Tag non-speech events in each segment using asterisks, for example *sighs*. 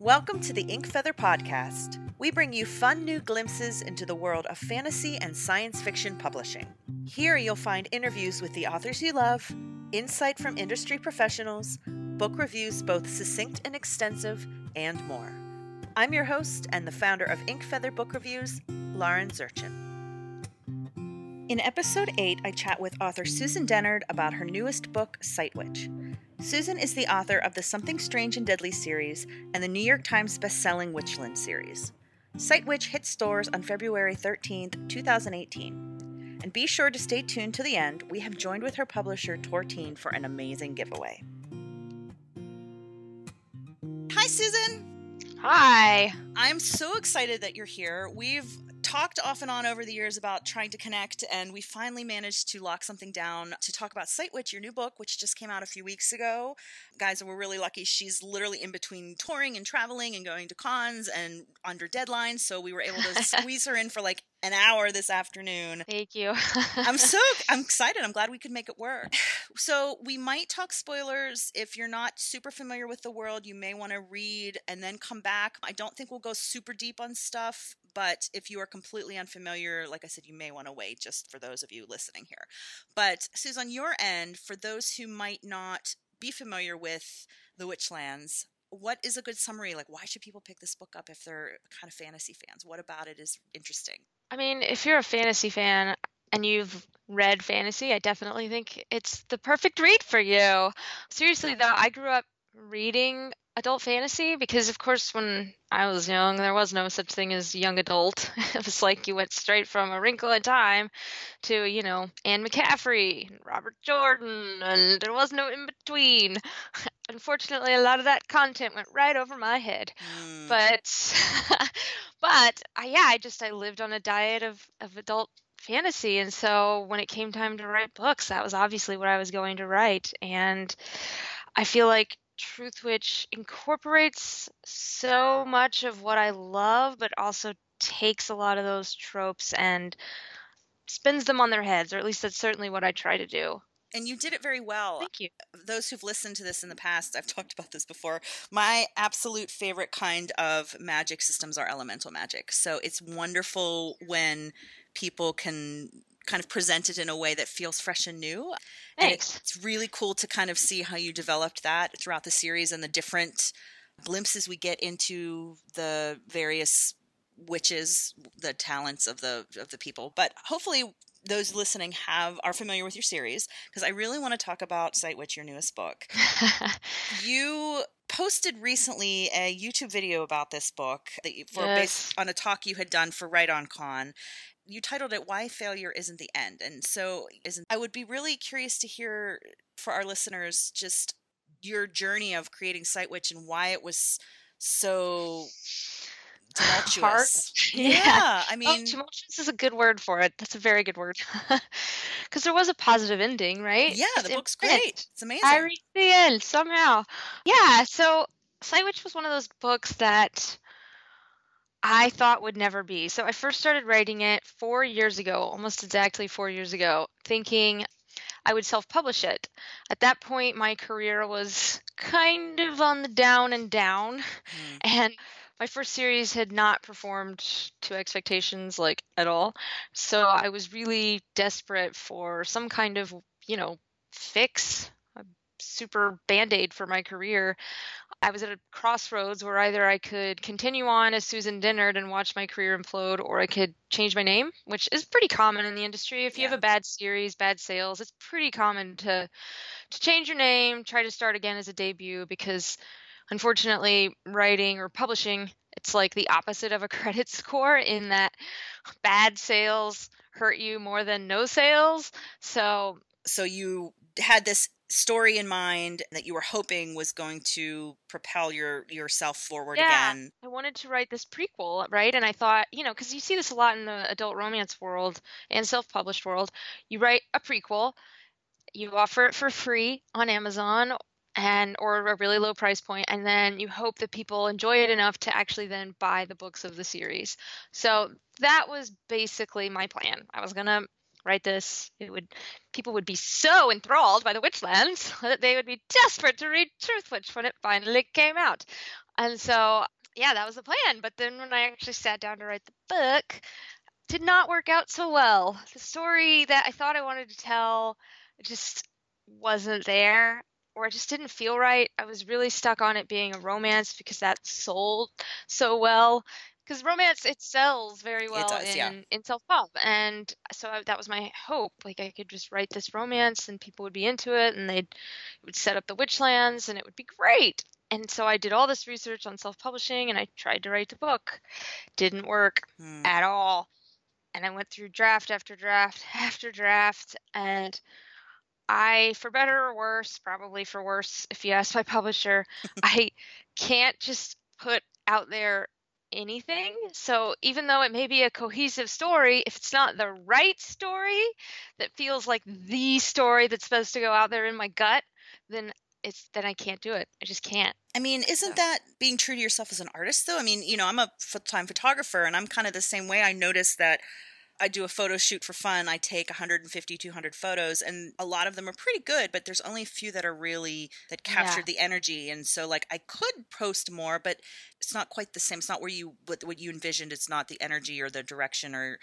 Welcome to the Ink Feather Podcast. We bring you fun new glimpses into the world of fantasy and science fiction publishing. Here you'll find interviews with the authors you love, insight from industry professionals, book reviews both succinct and extensive, and more. I'm your host and the founder of Ink Feather Book Reviews, Lauren Zurchin. In episode 8, I chat with author Susan Dennard about her newest book, Sight Witch. Susan is the author of the Something Strange and Deadly series and the New York Times bestselling Witchland series. Sight Witch hits stores on February 13th, 2018. And be sure to stay tuned to the end. We have joined with her publisher, Tor Teen, for an amazing giveaway. Hi, Susan. Hi. I'm so excited that you're here. We've talked off and on over the years about trying to connect, and we finally managed to lock something down to talk about Sight Witch, your new book, which just came out a few weeks ago. Guys, we're really lucky. She's literally in between touring and traveling and going to cons and under deadlines, so we were able to *laughs* squeeze her in for like an hour this afternoon. Thank you. *laughs* I'm so I'm excited. I'm glad we could make it work. *sighs* So we might talk spoilers. If you're not super familiar with the world, you may want to read and then come back. I don't think we'll go super deep on stuff but if you are completely unfamiliar, like I said, you may want to wait just for those of you listening here. But Susan, on your end, for those who might not be familiar with the Witchlands, what is a good summary? Like, why should people pick this book up if they're kind of fantasy fans? What about it is interesting? I mean, if you're a fantasy fan and you've read fantasy, I definitely think it's the perfect read for you. Seriously, though, I grew up reading adult fantasy because of course when I was young there was no such thing as young adult. *laughs* it was like you went straight from A Wrinkle in Time to, you know, Anne McCaffrey, and Robert Jordan, and there was no in between. *laughs* Unfortunately, a lot of that content went right over my head. Mm. But *laughs* but uh, yeah, I just I lived on a diet of of adult fantasy and so when it came time to write books, that was obviously what I was going to write and I feel like Truthwitch incorporates so much of what I love, but also takes a lot of those tropes and spins them on their heads, or at least that's certainly what I try to do. And you did it very well. Thank you. Those who've listened to this in the past, I've talked about this before. My absolute favorite kind of magic systems are elemental magic. So it's wonderful when people can kind of present it in a way that feels fresh and new. Thanks. And it's really cool to kind of see how you developed that throughout the series and the different glimpses we get into the various witches, the talents of the of the people. But hopefully those listening have are familiar with your series because I really want to talk about Sight Witch, your newest book. *laughs* you posted recently a YouTube video about this book that you, for yes. based on a talk you had done for WriteOnCon, you titled it why failure isn't the end and so isn't i would be really curious to hear for our listeners just your journey of creating sight witch and why it was so tumultuous. *sighs* Yeah. yeah. i mean oh, tumultuous is a good word for it. That's a very good word. *laughs* Because there was a positive ending right? Yeah the book's great. It's amazing. i reached the end somehow. Yeah so sight witch was one of those books that I thought would never be. So I first started writing it four years ago, almost exactly four years ago, thinking I would self publish it. At that point, my career was kind of on the down and down. Mm. *laughs* And my first series had not performed to expectations like at all. So I was really desperate for some kind of, you know, fix, a super band aid for my career. I was at a crossroads where either I could continue on as Susan Dennard and watch my career implode, or I could change my name, which is pretty common in the industry. If you yeah. have a bad series, bad sales, it's pretty common to to change your name, try to start again as a debut because unfortunately, writing or publishing, it's like the opposite of a *laughs* credit score in that bad sales hurt you more than no sales. So so you had this story in mind that you were hoping was going to propel your yourself forward yeah, again. I wanted to write this prequel, right? And I thought, you know, because you see this a lot in the adult romance world and self-published world. You write a prequel, you offer it for free on Amazon and or a really low price point and then you hope that people enjoy it enough to actually then buy the books of the series. So that was basically my plan. I was going to write this, it would people would be so enthralled by the Witchlands *laughs* that they would be desperate to read Truthwitch when it finally came out. And so, yeah, that was the plan. But then when I actually sat down to write the book, did not work out so well. The story that I thought I wanted to tell just wasn't there or it just didn't feel right. I was really stuck on it being a romance because that sold so well. Because romance it sells very well does, in yeah. in self help, and so I, that was my hope. Like I could just write this romance, and people would be into it, and they'd it would set up the Witchlands, and it would be great. And so I did all this research on self publishing, and I tried to write the book. Didn't work Hmm. at all. And I went through draft after draft *laughs* after draft, and I, for better or worse, probably for worse, if you ask my publisher, *laughs* I can't just put out there anything. So even though it may be a cohesive story, if it's not the right story that feels like the story that's supposed to go out there in my gut, then it's then I can't do it. I just can't. I mean, isn't So- that being true to yourself as an artist, though? I mean, you know, I'm a full time photographer and I'm kind of the same way. I notice that I do a photo shoot for fun. I take 150, 200 photos, and a lot of them are pretty good, but there's only a few that are really, that Yeah. captured the energy. And so, like, I could post more, but it's not quite the same. It's not where you, what, what you envisioned. It's not the energy or the direction or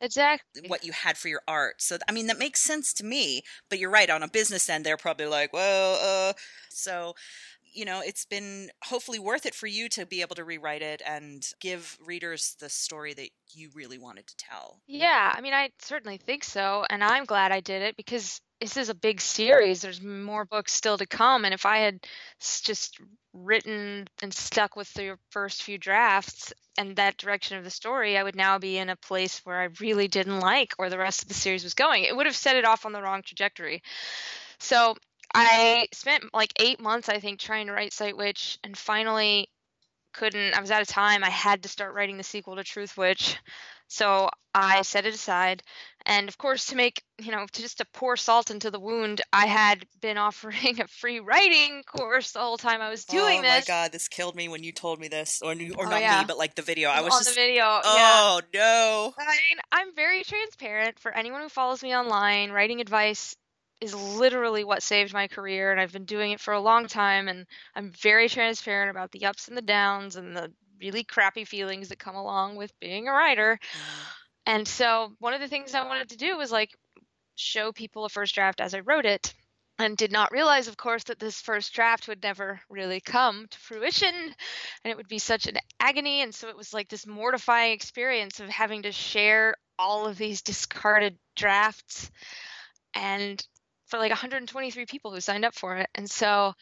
Exactly. what you had for your art. So I mean that makes sense to me, but you're right on a business end they're probably like, "Well, uh so you know, it's been hopefully worth it for you to be able to rewrite it and give readers the story that you really wanted to tell. Yeah, I mean, I certainly think so, and I'm glad I did it because this is a big series. There's more books still to come, and if I had just written and stuck with the first few drafts and that direction of the story, I would now be in a place where I really didn't like where the rest of the series was going. It would have set it off on the wrong trajectory. So I spent like eight months, I think, trying to write Sight Witch, and finally couldn't. I was out of time. I had to start writing the sequel to Truth Witch. So I set it aside. And of course, to make, you know, to just to pour salt into the wound, I had been *laughs* offering a free writing course the whole time I was doing oh this. Oh my god, this killed me when you told me this or or Oh, not yeah. me, but like the video. I was on just the video. yeah. Oh no. I mean, I'm very transparent for anyone who follows me online. Writing advice is literally what saved my career, and I've been doing it for a long time. And I'm very transparent about the ups and the downs and the really crappy feelings that come along with being a writer. Mm-hmm. And so, one of the things I wanted to do was like show people a first draft as I wrote it. And did not realize, of course, that this first draft would never really come to fruition and it would be such an agony. And so it was like this mortifying experience of having to share all of these discarded drafts and for like 123 people who signed up for it. And so,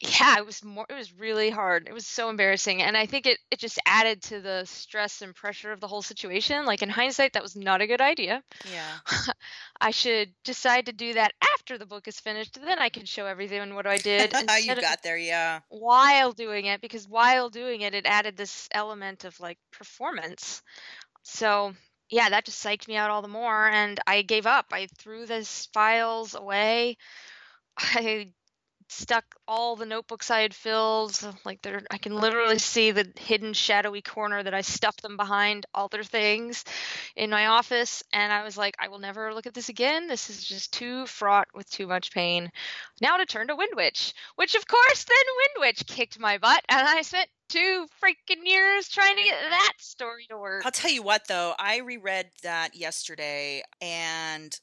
yeah, it was more, it was really hard. It was so embarrassing. And I think it, it just added to the stress and pressure of the whole situation. Like in hindsight, that was not a good idea. Yeah. *laughs* I should decide to do that after the book is finished. Then I can show everyone what I did *laughs* you got there, yeah. while doing it because while doing it, it added this element of like performance. So yeah, that just psyched me out all the more, and I gave up. I threw those files away. *laughs* I stuck all the notebooks I had filled, like there, I can literally see the hidden shadowy corner that I stuffed them behind all their things in my office, and I was like, I will never look at this again. This is just too fraught with too much pain. Now to turn to Wind Witch, which of course then Wind Witch kicked my butt, and I spent two freaking years trying to get that story to work. I'll tell you what though, I reread that yesterday and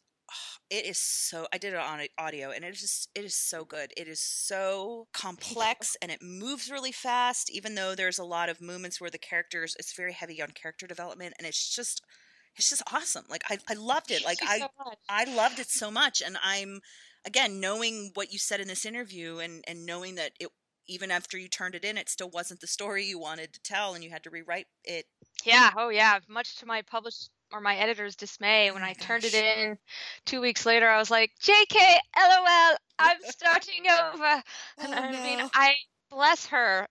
it is so I did it on audio and it is just it is so good. It is so complex and it moves really fast even though there's a lot of moments where the characters it's very heavy on character development and it's just it's just awesome. Like I I loved it. Like I so. I loved it so much and I'm again knowing what you said in this interview and and knowing that it even after you turned it in it still wasn't the story you wanted to tell and you had to rewrite it Yeah, oh yeah. Much to my published or my editor's dismay, when I turned it in two weeks later, I was like, JK, LOL, I'm *laughs* starting over. And Oh, I mean, no. I bless her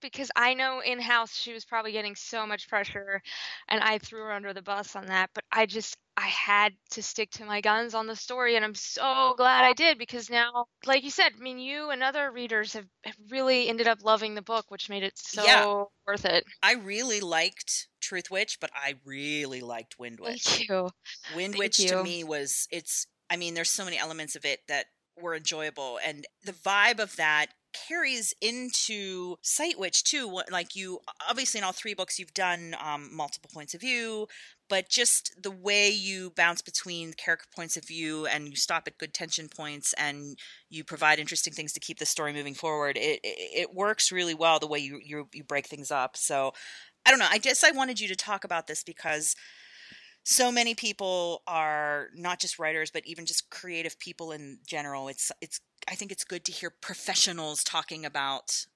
because I know in house she was probably getting so much pressure and I threw her under the bus on that. But I just, I had to stick to my guns on the story. And I'm so glad I did because now, like you said, I mean, you and other readers have, have really ended up loving the book, which made it so Yeah. worth it. I really liked Truth Witch, but I really liked Wind Witch. Thank you. Wind Thank Witch to me was it's I mean there's so many elements of it that were enjoyable and the vibe of that carries into Sight Witch too. Like you, obviously in all three books, you've done um, multiple points of view, but just the way you bounce between character points of view and you stop at good tension points and you provide interesting things to keep the story moving forward. It it, it works really well the way you, you you break things up. So I don't know. I guess I wanted you to talk about this because so many people are not just writers but even just creative people in general it's it's i think it's good to hear professionals talking about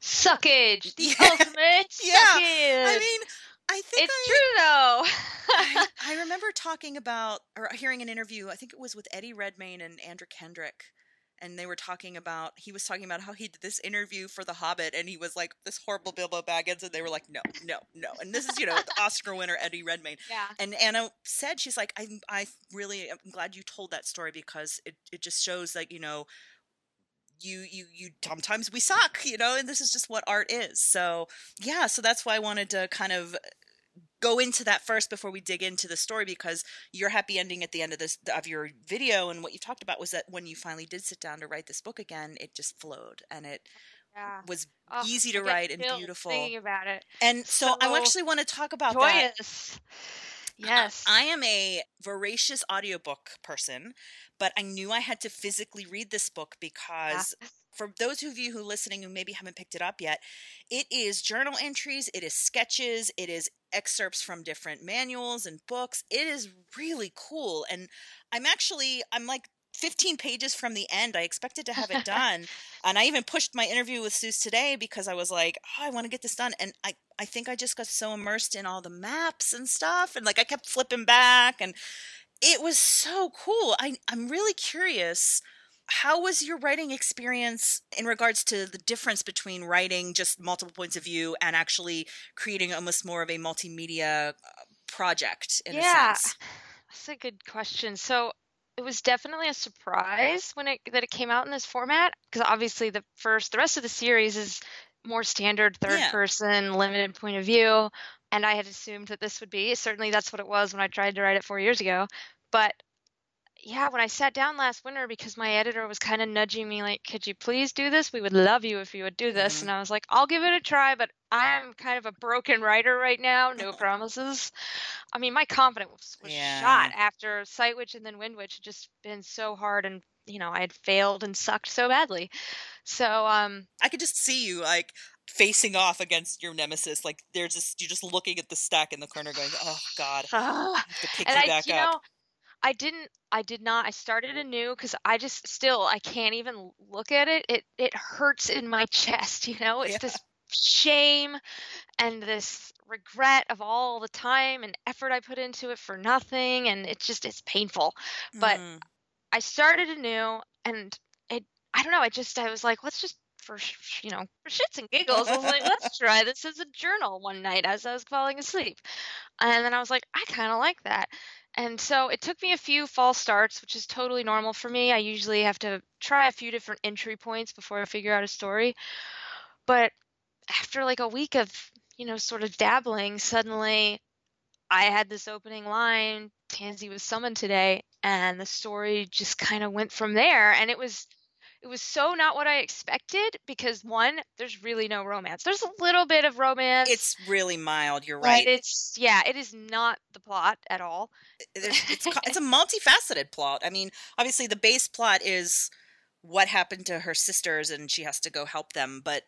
suckage the *laughs* yeah. ultimate yeah suckage. i mean I think it's I, true though. I, *laughs* I, remember talking about or hearing an interview. I think it was with Eddie Redmayne and Andrew Kendrick, and they were talking about he was talking about how he did this interview for The Hobbit, and he was like this horrible Bilbo Baggins, and they were like, no, no, no, and this is you know the Oscar winner Eddie Redmayne. Yeah. And Anna said she's like, I I really am glad you told that story because it it just shows that you know you you you sometimes we suck you know and this is just what art is so yeah so that's why i wanted to kind of go into that first before we dig into the story because your happy ending at the end of this of your video and what you talked about was that when you finally did sit down to write this book again, it just flowed and it yeah. was oh, easy to write and beautiful. Thinking about it, and so, so I actually want to talk about joyous. that. Yes. I am a voracious audiobook person, but I knew I had to physically read this book because yeah for those of you who are listening who maybe haven't picked it up yet, it is journal entries, it is sketches, it is excerpts from different manuals and books. It is really cool. And I'm actually, I'm like 15 pages from the end. I expected to have it *laughs* done. and I even pushed my interview with Sooz today because I was like, oh, I want to get this done. And I, I think I just got so immersed in all the maps and stuff. And like I kept flipping back and it was so cool. I, I'm really curious how was your writing experience in regards to the difference between writing just multiple points of view and actually creating almost more of a multimedia uh, project in yeah, a sense? That's a good question. So it was definitely a surprise when it that it came out in this format because obviously the first the rest of the series is more standard third yeah. person limited point of view and I had assumed that this would be certainly that's what it was when I tried to write it 4 years ago but yeah, when I sat down last winter because my editor was kind of nudging me like, "Could you please do this? We would love you if you would do this." Mm-hmm. And I was like, "I'll give it a try, but I'm kind of a broken writer right now. No promises." I mean, my confidence was yeah. shot after Sight Witch and then Wind Witch had just been so hard and you know, I had failed and sucked so badly. So, um I could just see you like facing off against your nemesis. Like there's just you're just looking at the stack in the corner going, "Oh god." *sighs* I have to pick and you back I, you up. Know, I didn't I did not I started anew cuz I just still I can't even look at it. It it hurts in my *laughs* chest, you know? It's yeah. this shame and this regret of all the time and effort I put into it for nothing and it just it's painful. But mm. I started anew and I don't know, I just I was like, let's just for you know for shits and giggles i was like let's *laughs* try this as a journal one night as i was falling asleep and then i was like i kind of like that and so it took me a few false starts, which is totally normal for me. I usually have to try a few different entry points before I figure out a story. But after like a week of, you know, sort of dabbling, suddenly I had this opening line, Tansy was summoned today, and the story just kind of went from there. And it was it was so not what I expected because one, there's really no romance. There's a little bit of romance. It's really mild. You're right. It's yeah, it is not the plot at all. *laughs* It's, it's a multifaceted plot. I mean, obviously the base plot is what happened to her sisters and she has to go help them, but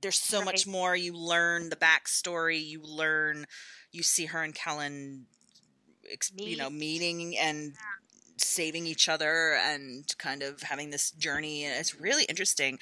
there's so right. much more. You learn the backstory. You learn. You see her and Kullen you know meeting and saving each other and kind of having this journey. And it's really interesting.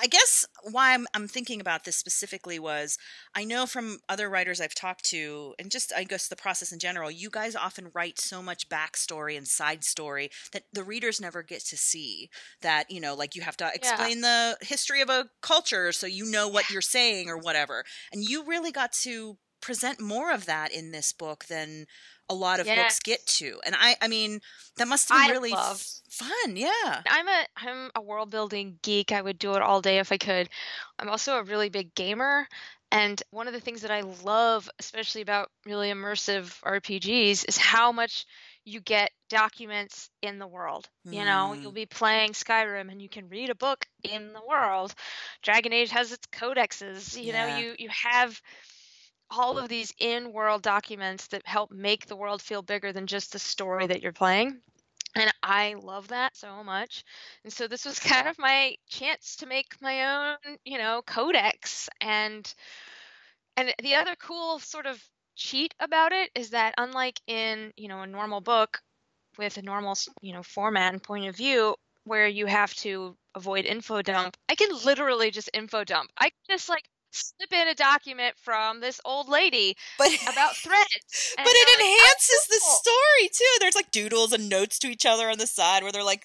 I guess why I'm, I'm thinking about this specifically was I know from other writers I've talked to, and just I guess the process in general, you guys often write so much backstory and side story that the readers never get to see. That, you know, like you have to explain yeah. the history of a culture so you know what you're saying or whatever. And you really got to present more of that in this book than a lot of yes. books get to. And I I mean, that must have been I really love, fun. Yeah. I'm a I'm a world building geek. I would do it all day if I could. I'm also a really big gamer and one of the things that I love especially about really immersive RPGs is how much you get documents in the world. You know, you'll Mm. be playing Skyrim and you can read a book in the world. Dragon Age has its codexes. You know, you you have all of these in-world documents that help make the world feel bigger than just the story that you're playing. And I love that so much. And so this was kind of my chance to make my own, you know, codex and and the other cool sort of cheat about it is that unlike in, you know, a normal book with a normal, you know, format and point of view where you have to avoid info dump, I can literally just info dump. I can just like slip in a document from this old lady But about *laughs* threads. but it like, enhances the cool." story too. There's like doodles and notes to each other on the side where they're like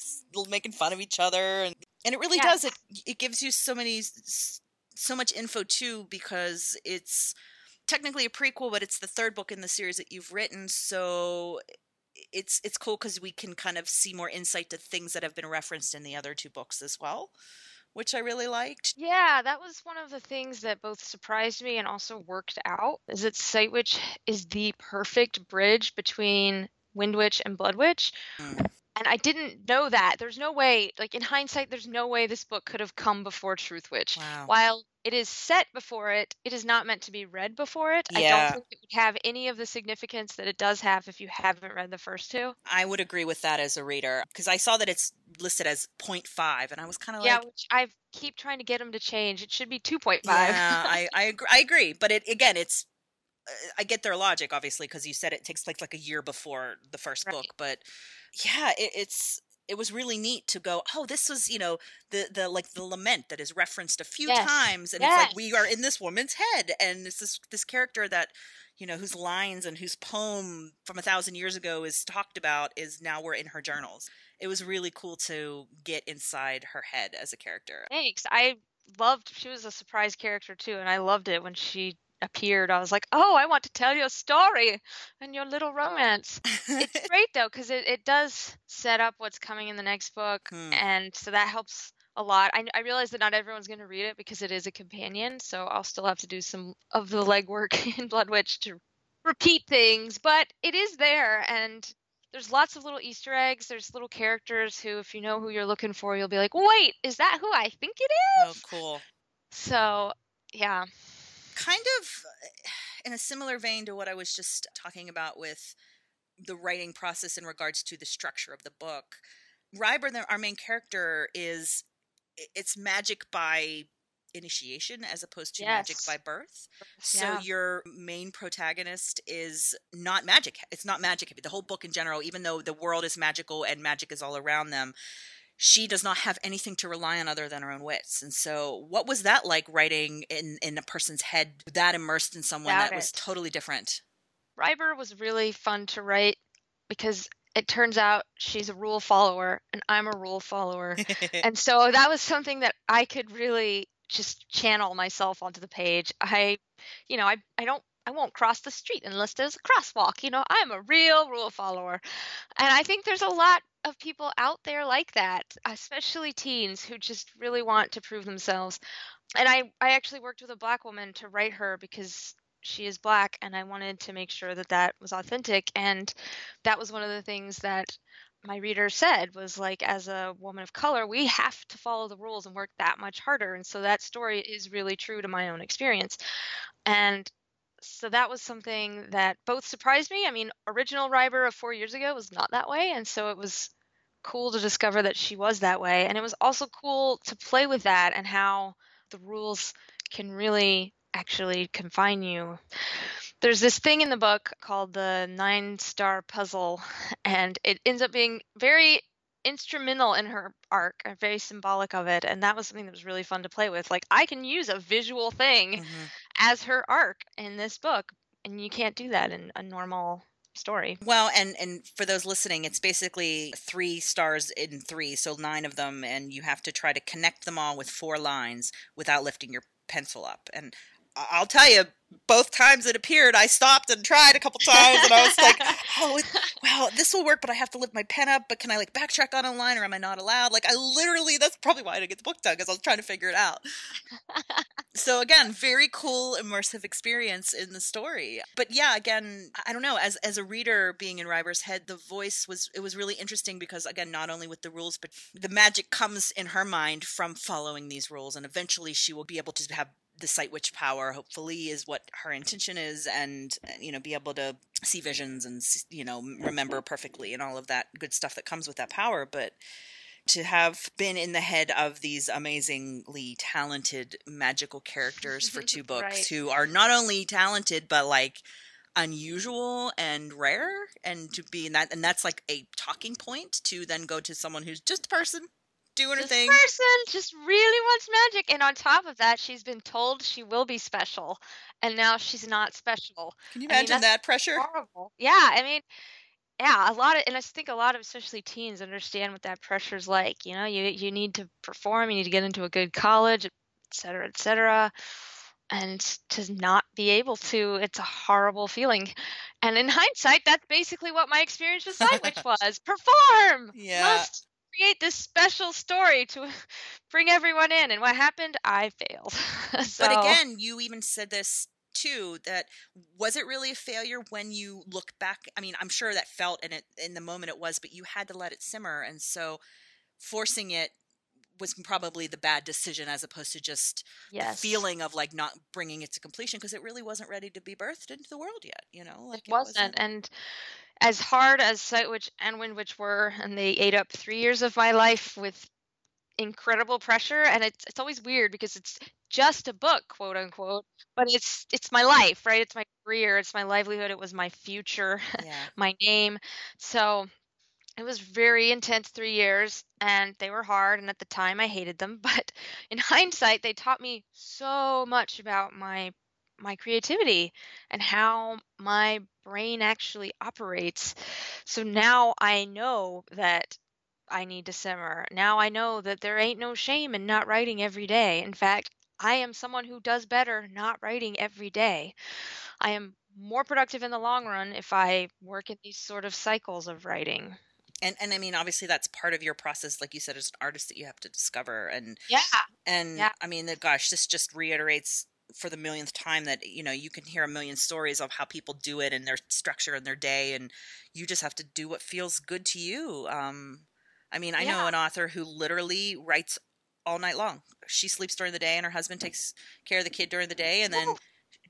making fun of each other, and and it really Yeah. does. It it gives you so many so much info too because it's technically a prequel, but it's the third book in the series that you've written. So it's it's cool because we can kind of see more insight to things that have been referenced in the other two books as well, which I really liked. Yeah, that was one of the things that both surprised me and also worked out. Is that Sight Witch is the perfect bridge between Wind Witch and Blood Witch. Mm. And I didn't know that. There's no way, like in hindsight, there's no way this book could have come before Truth Witch. Wow. While it is set before it, it is not meant to be read before it. Yeah. I don't think it would have any of the significance that it does have if you haven't read the first two. I would agree with that as a reader because I saw that it's listed as 0.5 and I was kind of yeah, like which I keep trying to get them to change. It should be 2.5. Yeah, I *laughs* I agree, I agree, but it again, it's uh, I get their logic obviously because you said it takes like like a year before the first Right. book, but yeah, it, it's it was really neat to go. Oh, this was you know the the like the lament that is referenced a few Yes. times, and it's like we are in this woman's head, and it's this this character that you know whose lines and whose poem from a thousand years ago is talked about is now we're in her journals. It was really cool to get inside her head as a character. Thanks. I loved she was a surprise character too, and I loved it when she appeared. I was like, "Oh, I want to tell your story and your little romance." It's *laughs* great though because it, it does set up what's coming in the next book, Hmm. and so that helps a lot. I, I realize that not everyone's going to read it because it is a companion, so I'll still have to do some of the legwork *laughs* in Blood Witch to repeat things, but it is there and. There's lots of little Easter eggs. There's little characters who, if you know who you're looking for, you'll be like, "Wait, is that who I think it is?" oh, cool. So, yeah. kind of uh, in a similar vein to what I was just talking about with the writing process in regards to the structure of the book. Ryber, our main character, is it's magic by initiation as opposed to magic by birth. So Yeah. your main protagonist is not magic. It's not magic. The whole book in general, even though the world is magical and magic is all around them, she does not have anything to rely on other than her own wits. And so, what was that like writing in in a person's head that immersed in someone that was totally different? Ryber was really fun to write because it turns out she's a rule follower and I'm a rule follower. *laughs* and so that was something that I could really just channel myself onto the page. I, you know, I, I don't, I won't cross the street unless there's a crosswalk. You know, I'm a real rule follower. And I think there's a lot of people out there like that, especially teens who just really want to prove themselves. And I, I actually worked with a black woman to write her because she is black and I wanted to make sure that that was authentic. And that was one of the things that my reader said was like as a woman of color we have to follow the rules and work that much harder. And so that story is really true to my own experience. And so that was something that both surprised me. I mean original Ryber of four years ago was not that way. And so it was cool to discover that she was that way. And it was also cool to play with that and how the rules can really actually confine you there's this thing in the book called the nine star puzzle *laughs* and it ends up being very instrumental in her arc and very symbolic of it and that was something that was really fun to play with like i can use a visual thing Mhm. as her arc in this book and you can't do that in a normal story Well, and and for those listening, it's basically three stars in three, so nine of them, and you have to try to connect them all with four lines without lifting your pencil up. And I'll tell you, both times it appeared, I stopped and tried a couple times, and I was like, *laughs* "Oh, well, this will work, but I have to lift my pen up. But can I like backtrack on a line, or am I not allowed?" Like, I literally, that's probably why I didn't get the book done because I was trying to figure it out. *laughs* So again, very cool immersive experience in the story. But yeah, again, I don't know, as as a reader being in Ryber's head, the voice was it was really interesting because again, not only with the rules, but the magic comes in her mind from following these rules and eventually she will be able to have the sight witch power hopefully is what her intention is and uh, you know be able to see visions and you know remember perfectly and all of that good stuff that comes with that power but to have been in the head of these amazingly talented magical characters for *laughs* two books Right. who are not only talented but like unusual and rare and to be in that and that's like a talking point to then go to someone who's just a person doing her This thing person just really wants magic, and on top of that, she's been told she will be special, and now she's not special. can you I mean, imagine that's that pressure Horrible. Yeah, I mean, yeah, a lot of, and I think a lot of, especially teens, understand what that pressure's like. You know, you you need to perform, you need to get into a good college, et cetera, et cetera. And to not be able to, it's a horrible feeling. And in *laughs* hindsight, that's basically what my experience with Sight Witch was. Perform! Yeah. Must create this special story to *laughs* bring everyone in. And what happened? I failed. *laughs* so, But again, you even said this too that was it really a failure when you look back? I mean, I'm sure that felt in it in the moment it was, but you had to let it simmer, and so forcing it was probably the bad decision as opposed to just yes. the feeling of like not bringing it to completion because it really wasn't ready to be birthed into the world yet. You know, like it wasn't. And as hard as Sight Witch and Wind Witch were, and they ate up three years of my life with incredible pressure, and it's it's always weird because it's just a book, quote unquote, but it's it's my life, right? It's my career, it's my livelihood, it was my future, yeah. *laughs* my name. So it was very intense three years and they were hard and at the time i hated them *laughs* but in hindsight they taught me so much about my my creativity and how my brain actually operates. So now i know that i need to simmer. Now i know that there ain't no shame in not writing every day. In fact i am someone who does better not writing every day. I am more productive in the long run if i work in these sort of cycles of writing. And and I mean, obviously, that's part of your process, like you said, as an artist that you have to discover and yeah. And Yeah. I mean, that gosh, this just reiterates for the millionth time that you know you can hear a million stories of how people do it and their structure and their day, and you just have to do what feels good to you. Um, I mean, I know an author who literally writes all night long. She sleeps during the day, and her husband takes care of the kid during the day, and then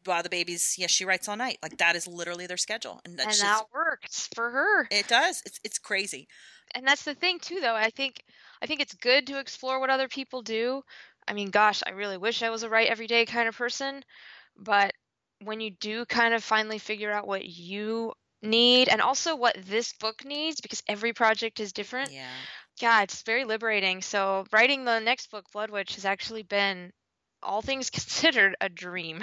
while the baby's, yes, she writes all night. Like that is literally their schedule, and and that's that just works for her it does. It's it's crazy. and that's the thing too though i think i think it's good to explore what other people do i mean gosh i really wish i was a write every day kind of person but when you do kind of finally figure out what you need and also what this book needs because every project is different Yeah. yeah it's very liberating so writing the next book blood witch has actually been all things *laughs* considered a dream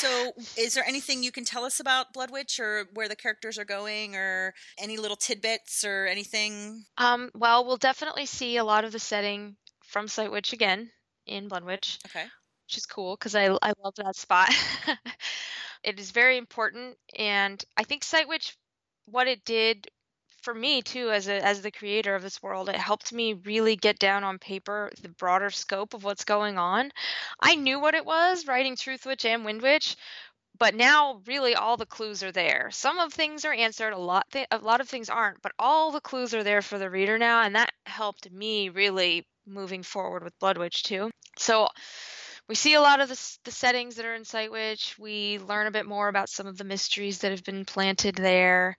So, is there anything you can tell us about Blood Witch or where the characters are going or any little tidbits or anything? Um, well, we'll definitely see a lot of the setting from Sight Witch again in Blood Witch, Okay. which is cool because I, I love that spot. *laughs* it is very important, and I think Sight Witch, what it did for me too, as a as the creator of this world, it helped me really get down on paper the broader scope of what's going on. I knew what it was writing Truth Witch and Wind Witch, but now really all the clues are there some of things are answered a lot th- a lot of things aren't but all the clues are there for the reader now and that helped me really moving forward with blood witch too so we see a lot of the, the settings that are in sight witch we learn a bit more about some of the mysteries that have been planted there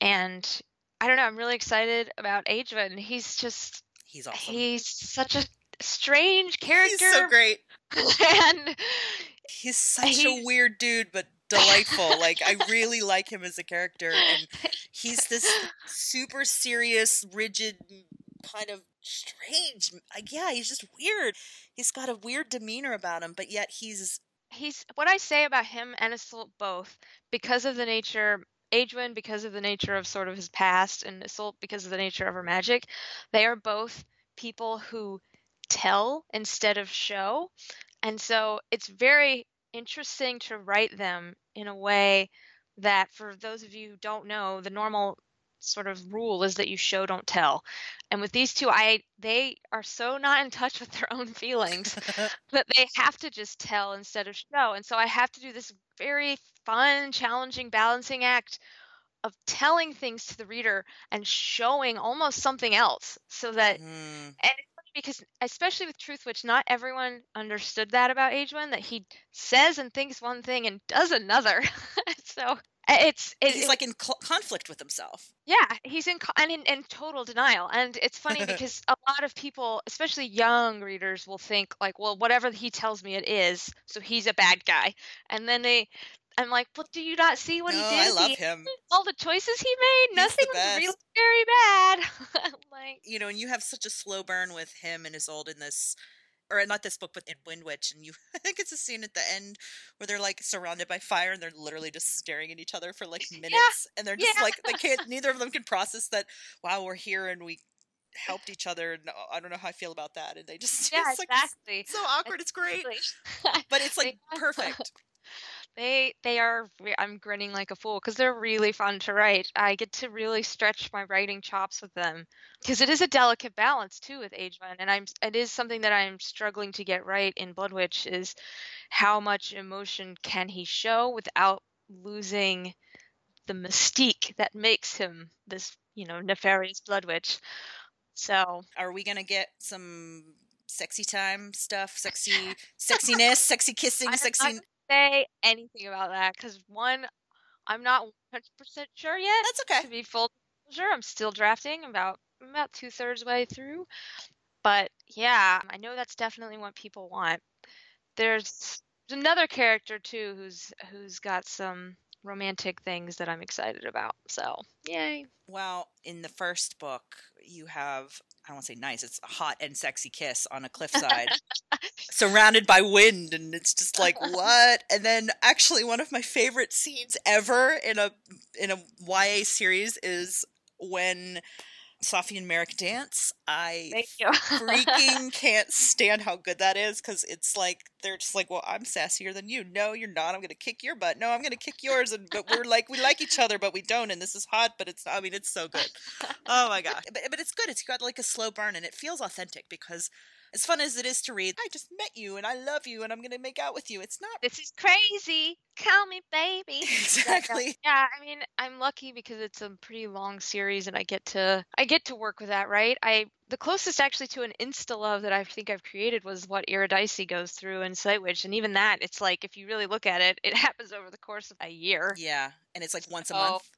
and i don't know i'm really excited about Aeduan. he's just He's awesome. he's such a strange character He's so great. *laughs* and He's such a weird dude, but delightful. like I really like him as a character, and *laughs* he's this super serious, rigid, kind of strange. Yeah, he's just weird. He's got a weird demeanor about him, but yet he's he's what I say about him and Iseult both because of the nature Aeduan because of the nature of sort of his past and Iseult because of the nature of her magic. They are both people who tell instead of show. And so it's very interesting to write them in a way that for those of you who don't know, the normal sort of rule is that you show don't tell. And with these two, I they are so not in touch *laughs* with their own feelings *laughs* that they have to just tell instead of show. And so I have to do this very fun, challenging balancing act of telling things to the reader and showing almost something else so that Mm. and because especially with Truth Witch not everyone understood that about Aeduan that he says and thinks one thing and does another *laughs* so Uh, it's it, He's like in cl- conflict with himself. yeah he's in co- and in, in total denial and it's funny *laughs* because a lot of people especially young readers will think like well whatever he tells me it is so he's a bad guy and then they i'm like well do you not see what no, he did I love He- him. *laughs* all the choices he made He's nothing was really very bad *laughs* like You know, and you have such a slow burn with him and Iseult in this, or not this book, but in Wind Witch. And you, *laughs* I think it's a scene at the end where they're like surrounded by fire and they're literally just staring at each other for like *laughs* minutes. And they're just Yeah. like, they can't, neither of them can process that, wow, we're here and we helped each other. And uh, I don't know how I feel about that. And they just, *laughs* yeah it's like exactly so awkward. It's great. But it's like perfect. They they are. Re- I'm grinning like a fool because they're really fun to write. I get to really stretch my writing chops with them because it is a delicate balance too with Aeduan, and I'm it is something that I'm struggling to get right in Blood Witch is how much emotion can he show without losing the mystique that makes him this you know nefarious Blood Witch. So Are we going to get some sexy time stuff? Sexy, *laughs* sexiness, sexy kissing, sexy. gonna say anything about that because one, I'm not 100 percent sure yet. That's okay. to be full disclosure, I'm still drafting about I'm about two thirds way through. But yeah, I know that's definitely what people want. There's, there's another character too who's who's got some romantic things that I'm excited about. So yay. Well, in the first book, you have I don't want to say nice, it's a hot and sexy kiss on a cliffside, *laughs* surrounded by wind, and it's just like what? And then actually, one of my favorite scenes ever in a in a YA series is when Safi and Merik dance. I freaking *laughs* can't stand how good that is because it's like they're just like, well, I'm sassier than you. No, you're not. I'm gonna kick your butt. No, I'm gonna kick yours. And but we're like we like each other, but we don't. And this is hot, but it's. I mean, it's so good. *laughs* Oh my gosh! But but it's good. It's got like a slow burn, and it feels authentic because. As fun as it is to read, I just met you and I love you and I'm gonna make out with you. It's not this is crazy. Call me baby. *laughs* exactly. Yeah, I mean, I'm lucky because it's a pretty long series and I get to I get to work with that, right? I the closest actually to an insta love that I think I've created was what Eridysi goes through in Sight Witch, and even that, it's like if you really look at it, it *laughs* happens over the course of a year. Yeah, and it's like once a month.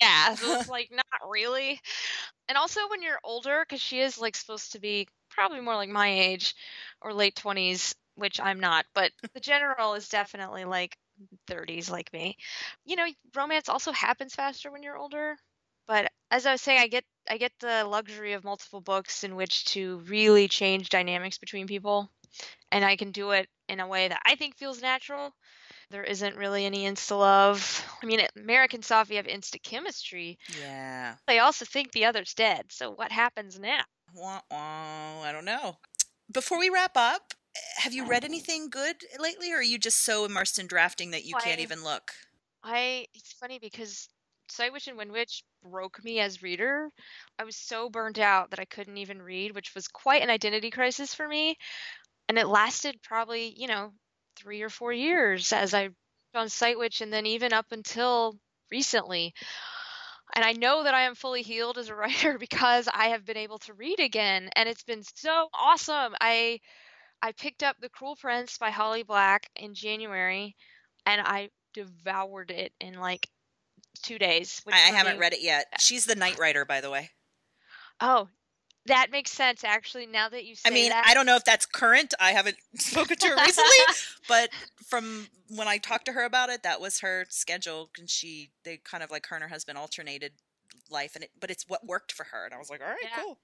Yeah, so it's *laughs* like not really. And also when you're older, because she is like supposed to be probably more like my age or late 20s, which I'm not, but *laughs* the general is definitely like 30s like me. You know, romance also happens faster when you're older. But as I was saying, I get I get the luxury of multiple books in which to really change dynamics between people, and I can do it in a way that I think feels natural. There isn't really any insta love. I mean, Merik and Safi have instant chemistry. Yeah. They also think the other's dead. So what happens now? Wah, wah, I don't know. Before we wrap up, have you read anything good lately, or are you just so immersed in drafting that you can't even look? I it's funny because Sight Witch and Wind Witch broke me as reader. I was so burnt out that I couldn't even read, which was quite an identity crisis for me. And it lasted probably, you know, three or four years as I on Sight Witch and then even up until recently. And I know that I am fully healed as a *laughs* writer because I have been able to read again and it's been so awesome. I I picked up The Cruel Prince by Holly Black in January and I devoured it in like two days. I, I haven't read it yet. She's the night writer, by the way. Oh, that makes sense actually. Now that you say that, I mean, that, I don't know if that's current. I haven't *laughs* spoken to her recently, *laughs* but from when I talked to her about it, that was her schedule. And she, they kind of like her and her husband alternated life, and it, but it's what worked for her. And I was like, all right, Yeah. cool.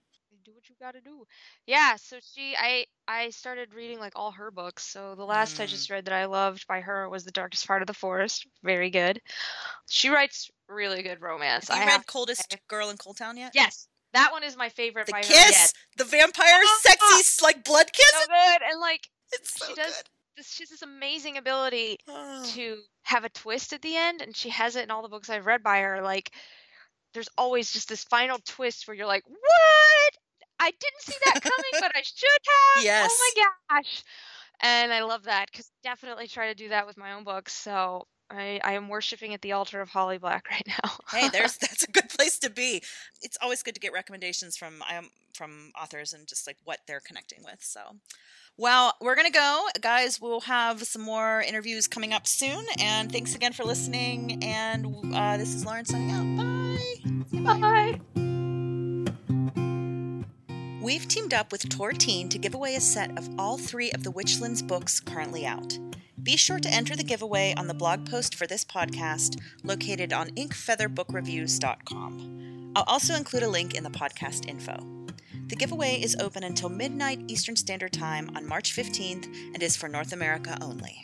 do what you got to do. Yeah, so she I I started reading like all her books. So the last I Mm. just read that I loved by her was The Darkest Part of the Forest. Very good. She writes really good romance. Have you I read Coldest Girl in Cold Town yet? Yes. That one is my favorite The by her kiss, yet. the vampire, uh-huh, sexy, uh-huh. like blood kiss. So good and like so she does this she has this amazing ability. Oh. to have a twist at the end and she has it in all the books I've read by her like there's always just this final twist where you're like, what? I didn't see that coming, but I should have. Yes. *laughs* Oh my gosh. And I love that because definitely try to do that with my own books. So I, I am worshiping at the altar of Holly Black *laughs* right now. hey, there's *laughs* that's a good place to be. It's always good to get recommendations from um, from authors and just like what they're connecting with. So, well, we're gonna go, guys. We'll have some more interviews coming up soon. And thanks again for listening. And uh, this is Lauren signing out. Bye. Bye. We've teamed up with Tor Teen to give away a set of all three of the Witchlands books currently out. Be sure to enter the giveaway on the blog post for this podcast, located on inkfeatherbookreviews.com. I'll also include a link in the podcast info. The giveaway is open until midnight Eastern Standard Time on March 15th and is for North America only.